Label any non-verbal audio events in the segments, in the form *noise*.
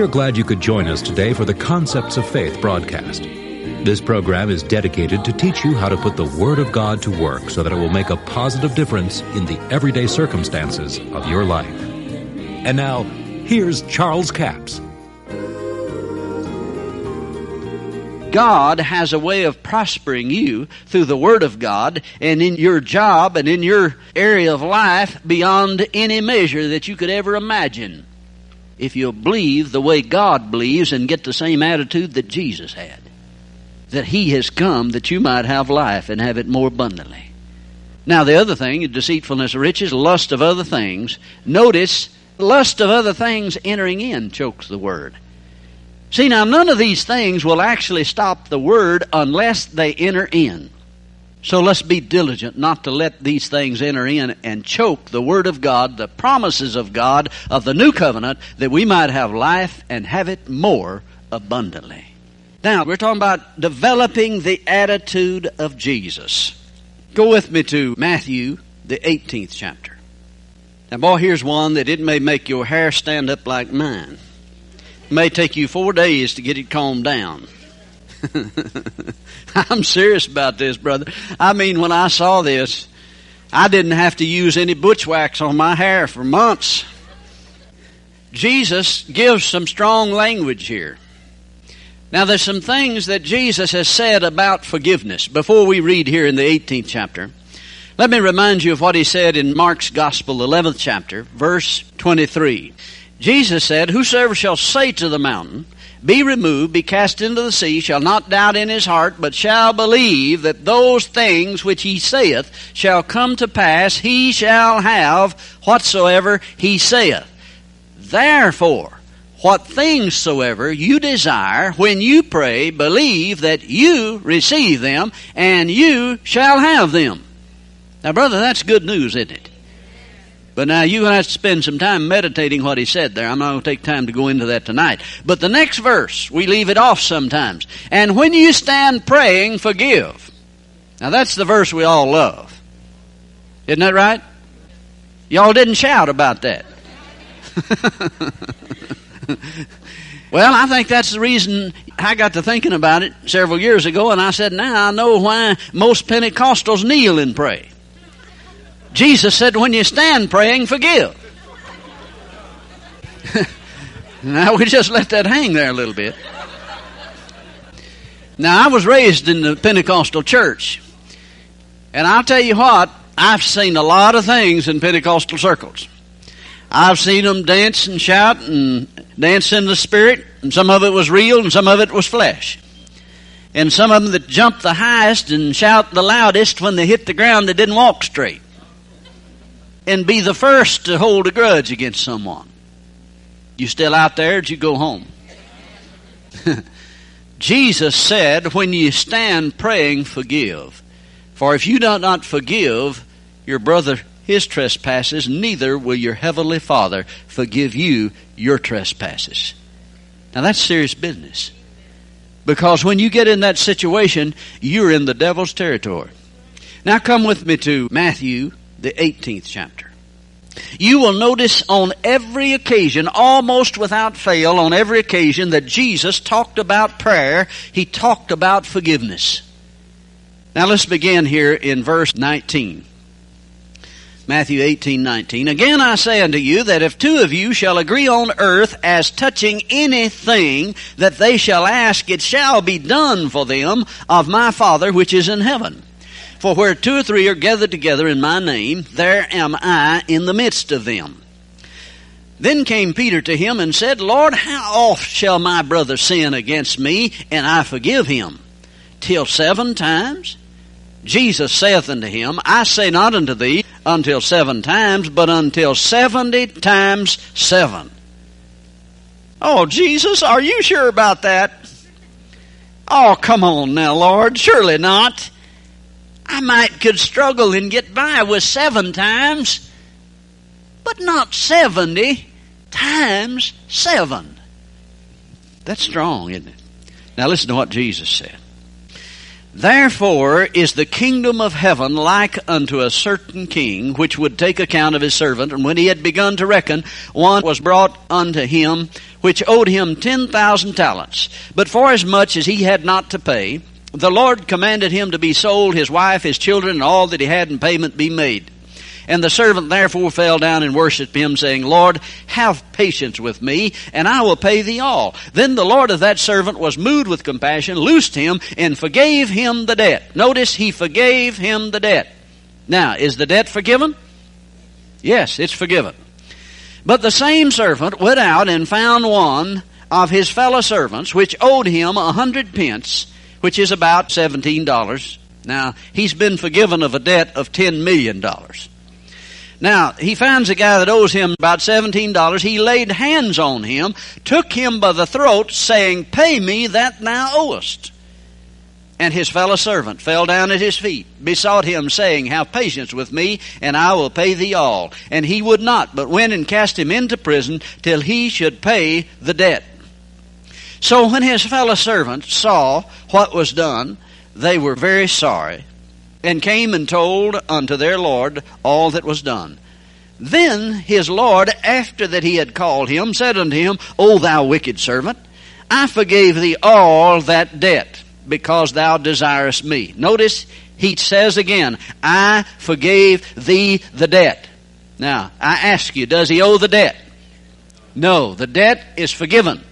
We are glad you could join us today for the Concepts of Faith broadcast. This program is dedicated to teach you how to put the Word of God to work so that it will make a positive difference in the everyday circumstances of your life. And now, here's Charles Capps. God has a way of prospering you through the Word of God and in your job and in your area of life beyond any measure that you could ever imagine. If you'll believe the way God believes and get the same attitude that Jesus had. That He has come that you might have life and have it more abundantly. Now the other thing, deceitfulness of riches, lust of other things. Notice, lust of other things entering in chokes the Word. See, now none of these things will actually stop the word unless they enter in. So let's be diligent not to let these things enter in and choke the word of God, the promises of God of the new covenant, that we might have life and have it more abundantly. Now, we're talking about developing the attitude of Jesus. Go with me to Matthew, the 18th chapter. Now, boy, here's one that it may make your hair stand up like mine may take you four days to get it calmed down. *laughs* I'm serious about this, brother. I mean, when I saw this, I didn't have to use any butch wax on my hair for months. Jesus gives some strong language here. Now, there's some things that Jesus has said about forgiveness before we read here in the 18th chapter. Let me remind you of what he said in Mark's Gospel, 11th chapter, verse 23. Jesus said, Whosoever shall say to the mountain, Be removed, be cast into the sea, shall not doubt in his heart, but shall believe that those things which he saith shall come to pass, he shall have whatsoever he saith. Therefore, what things soever you desire, when you pray, believe that you receive them, and you shall have them. Now, brother, that's good news, isn't it? But now you have to spend some time meditating what he said there. I'm not going to take time to go into that tonight. But the next verse, we leave it off sometimes. And when you stand praying, forgive. Now that's the verse we all love. Isn't that right? Y'all didn't shout about that. *laughs* well, I think that's the reason I got to thinking about it several years ago, and I said, now I know why most Pentecostals kneel and pray. Jesus said, when you stand praying, forgive. *laughs* now we just let that hang there a little bit. Now I was raised in the Pentecostal church. And I'll tell you what, I've seen a lot of things in Pentecostal circles. I've seen them dance and shout and dance in the spirit, and some of it was real and some of it was flesh. And some of them that jump the highest and shout the loudest when they hit the ground, they didn't walk straight and be the first to hold a grudge against someone. You still out there, or you go home? *laughs* Jesus said, when you stand praying, forgive. For if you do not forgive your brother his trespasses, neither will your heavenly Father forgive you your trespasses. Now that's serious business. Because when you get in that situation, you're in the devil's territory. Now come with me to Matthew the 18th chapter. You will notice on every occasion, almost without fail, on every occasion that Jesus talked about prayer, he talked about forgiveness. Now let's begin here in verse 19. Matthew 18, 19. Again I say unto you that if two of you shall agree on earth as touching anything that they shall ask, it shall be done for them of my Father which is in heaven. For where two or three are gathered together in my name, there am I in the midst of them. Then came Peter to him and said, Lord, how oft shall my brother sin against me, and I forgive him? Till seven times? Jesus saith unto him, I say not unto thee until seven times, but until seventy times seven. Oh, Jesus, are you sure about that? Oh, come on now, Lord. Surely not. I might could struggle and get by with seven times, but not 70 times seven. That's strong, isn't it? Now listen to what Jesus said. Therefore is the kingdom of heaven like unto a certain king, which would take account of his servant. And when he had begun to reckon, one was brought unto him, which owed him ten thousand talents. But forasmuch as he had not to pay, the Lord commanded him to be sold, his wife, his children, and all that he had in payment be made. And the servant therefore fell down and worshipped him, saying, Lord, have patience with me, and I will pay thee all. Then the Lord of that servant was moved with compassion, loosed him, and forgave him the debt. Notice, he forgave him the debt. Now, is the debt forgiven? Yes, it's forgiven. But the same servant went out and found one of his fellow servants, which owed him a hundred pence, which is about seventeen dollars. Now, he's been forgiven of a debt of ten million dollars. Now, he finds a guy that owes him about $17. He laid hands on him, took him by the throat, saying, Pay me that thou owest. And his fellow servant fell down at his feet, besought him, saying, Have patience with me, and I will pay thee all. And he would not, but went and cast him into prison till he should pay the debt. So when his fellow servants saw what was done, they were very sorry and came and told unto their Lord all that was done. Then his Lord, after that he had called him, said unto him, O thou wicked servant, I forgave thee all that debt, because thou desirest me. Notice, he says again, I forgave thee the debt. Now, I ask you, does he owe the debt? No, the debt is forgiven.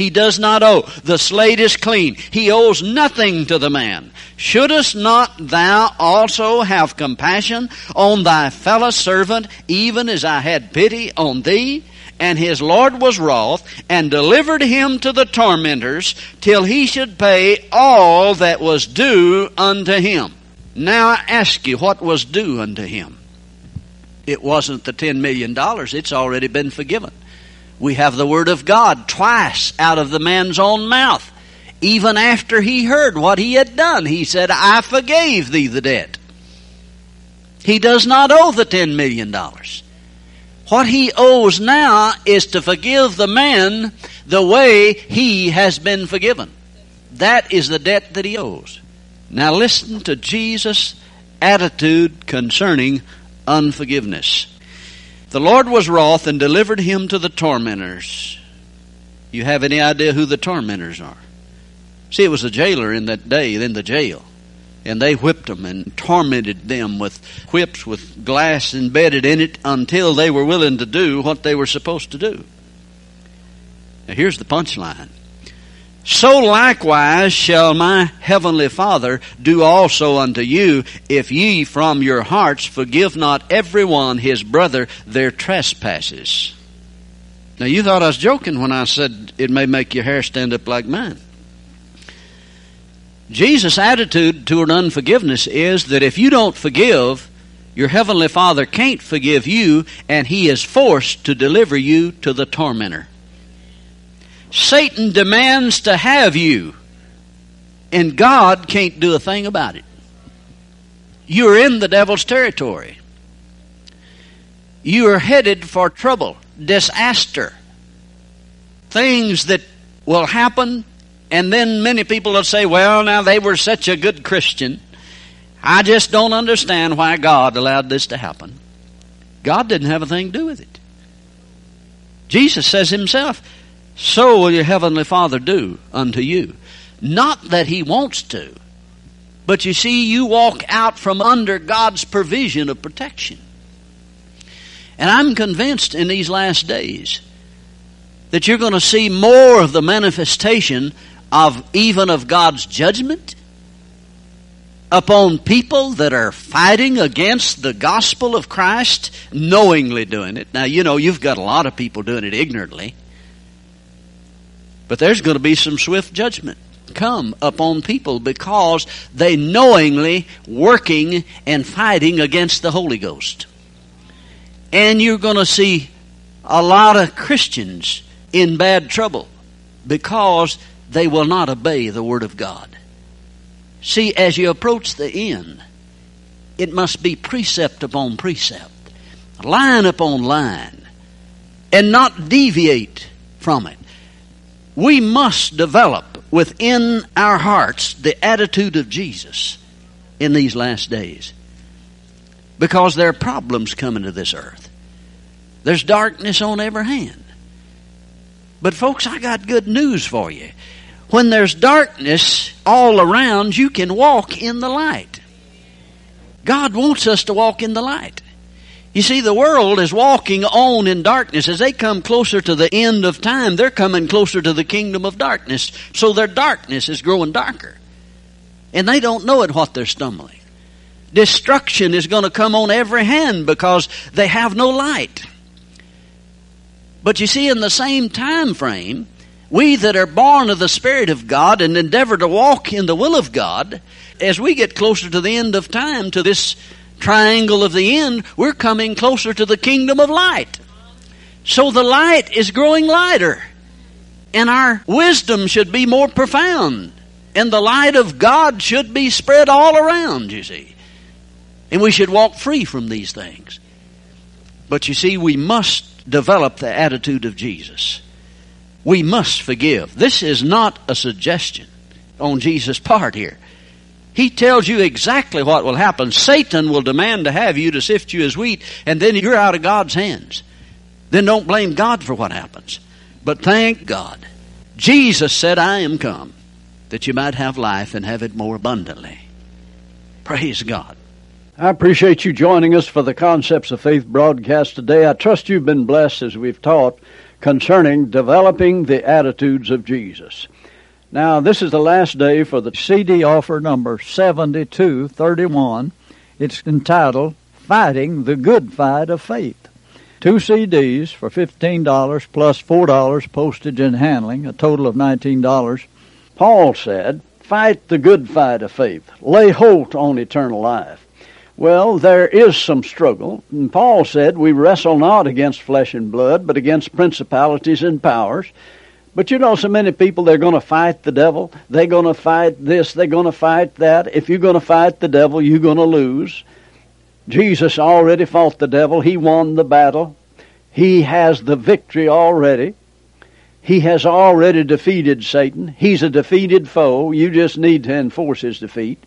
He does not owe. The slate is clean. He owes nothing to the man. Shouldest not thou also have compassion on thy fellow servant, even as I had pity on thee? And his Lord was wroth, and delivered him to the tormentors, till he should pay all that was due unto him. Now I ask you, what was due unto him? It wasn't the ten million dollars, it's already been forgiven. We have the Word of God twice out of the man's own mouth. Even after he heard what he had done, he said, I forgave thee the debt. He does not owe the ten million dollars. What he owes now is to forgive the man the way he has been forgiven. That is the debt that he owes. Now listen to Jesus' attitude concerning unforgiveness. The Lord was wroth and delivered him to the tormentors. You have any idea who the tormentors are? See, it was a jailer in that day in the jail. And they whipped them and tormented them with whips with glass embedded in it until they were willing to do what they were supposed to do. Now here's the punchline. So likewise shall my heavenly Father do also unto you, if ye from your hearts forgive not every one his brother their trespasses. Now you thought I was joking when I said it may make your hair stand up like mine. Jesus' attitude toward unforgiveness is that if you don't forgive, your heavenly Father can't forgive you, and he is forced to deliver you to the tormentor. Satan demands to have you, and God can't do a thing about it. You're in the devil's territory. You are headed for trouble, disaster, things that will happen, and then many people will say, well, now they were such a good Christian. I just don't understand why God allowed this to happen. God didn't have a thing to do with it. Jesus says himself, so will your heavenly Father do unto you. Not that He wants to, but you see, you walk out from under God's provision of protection. And I'm convinced in these last days that you're going to see more of the manifestation of even of God's judgment upon people that are fighting against the gospel of Christ, knowingly doing it. Now, you know, you've got a lot of people doing it ignorantly. But there's going to be some swift judgment come upon people because they knowingly working and fighting against the Holy Ghost. And you're going to see a lot of Christians in bad trouble because they will not obey the Word of God. See, as you approach the end, it must be precept upon precept, line upon line, and not deviate from it we must develop within our hearts the attitude of Jesus in these last days. Because there are problems coming to this earth. There's darkness on every hand. But folks, I got good news for you. When there's darkness all around, you can walk in the light. God wants us to walk in the light. You see, the world is walking on in darkness. As they come closer to the end of time, they're coming closer to the kingdom of darkness. So their darkness is growing darker. And they don't know it what they're stumbling. Destruction is going to come on every hand because they have no light. But you see, in the same time frame, we that are born of the Spirit of God and endeavor to walk in the will of God, as we get closer to the end of time, to this triangle of the end, we're coming closer to the kingdom of light. So the light is growing lighter. And our wisdom should be more profound. And the light of God should be spread all around, you see. And we should walk free from these things. But you see, we must develop the attitude of Jesus. We must forgive. This is not a suggestion on Jesus' part here. He tells you exactly what will happen. Satan will demand to have you to sift you as wheat, and then you're out of God's hands. Then don't blame God for what happens. But thank God. Jesus said, I am come that you might have life and have it more abundantly. Praise God. I appreciate you joining us for the Concepts of Faith broadcast today. I trust you've been blessed as we've taught concerning developing the attitudes of Jesus. Now, this is the last day for the CD offer number 7231. It's entitled Fighting the Good Fight of Faith. Two CDs for $15 plus $4 postage and handling, a total of $19. Paul said, Fight the good fight of faith. Lay hold on eternal life. Well, there is some struggle. And Paul said, We wrestle not against flesh and blood, but against principalities and powers but you know, so many people, they're going to fight the devil. They're going to fight this. They're going to fight that. If you're going to fight the devil, you're going to lose. Jesus already fought the devil. He won the battle. He has the victory already. He has already defeated Satan. He's a defeated foe. You just need to enforce his defeat.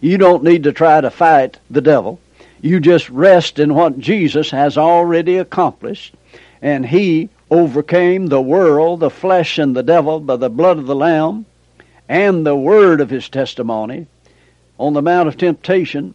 You don't need to try to fight the devil. You just rest in what Jesus has already accomplished. And he overcame the world, the flesh, and the devil by the blood of the Lamb and the word of his testimony. On the Mount of Temptation,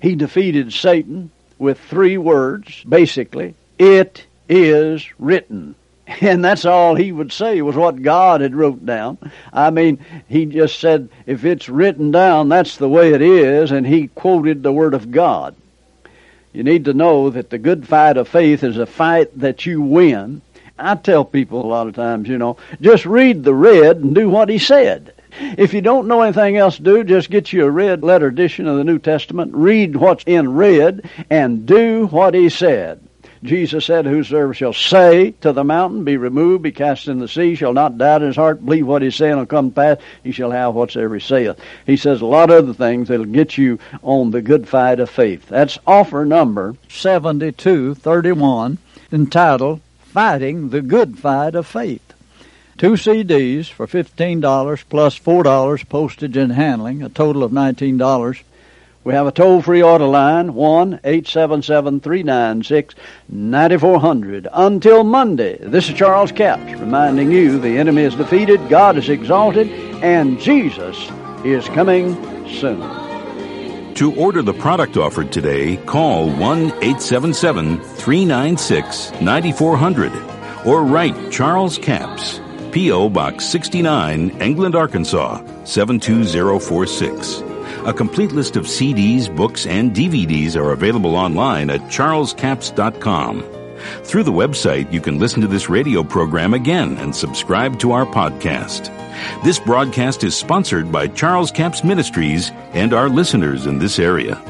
he defeated Satan with three words, basically, it is written. *laughs* And that's all he would say was what God had wrote down. I mean, he just said, if it's written down, that's the way it is, and he quoted the Word of God. You need to know that the good fight of faith is a fight that you win I tell people a lot of times, you know, just read the red and do what he said. If you don't know anything else to do, just get you a red letter edition of the New Testament, read what's in red, and do what he said. Jesus said, Whosoever shall say to the mountain, Be removed, be cast in the sea, shall not doubt in his heart, believe what he's saying will come to pass, he shall have whatsoever he saith. He says a lot of other things that'll get you on the good fight of faith. That's offer number 7231, entitled fighting the good fight of faith. Two CDs for $15 plus $4 postage and handling, a total of $19. We have a toll free order line, 1 877 396 9400. Until Monday, this is Charles Capps reminding you the enemy is defeated, God is exalted, and Jesus is coming soon. To order the product offered today, call 1 877 396 9400 or write Charles Capps, P.O. Box 69, England, Arkansas 72046. A complete list of CDs, books, and DVDs are available online at charlescapps.com. Through the website, you can listen to this radio program again and subscribe to our podcast. This broadcast is sponsored by Charles Capps Ministries and our listeners in this area.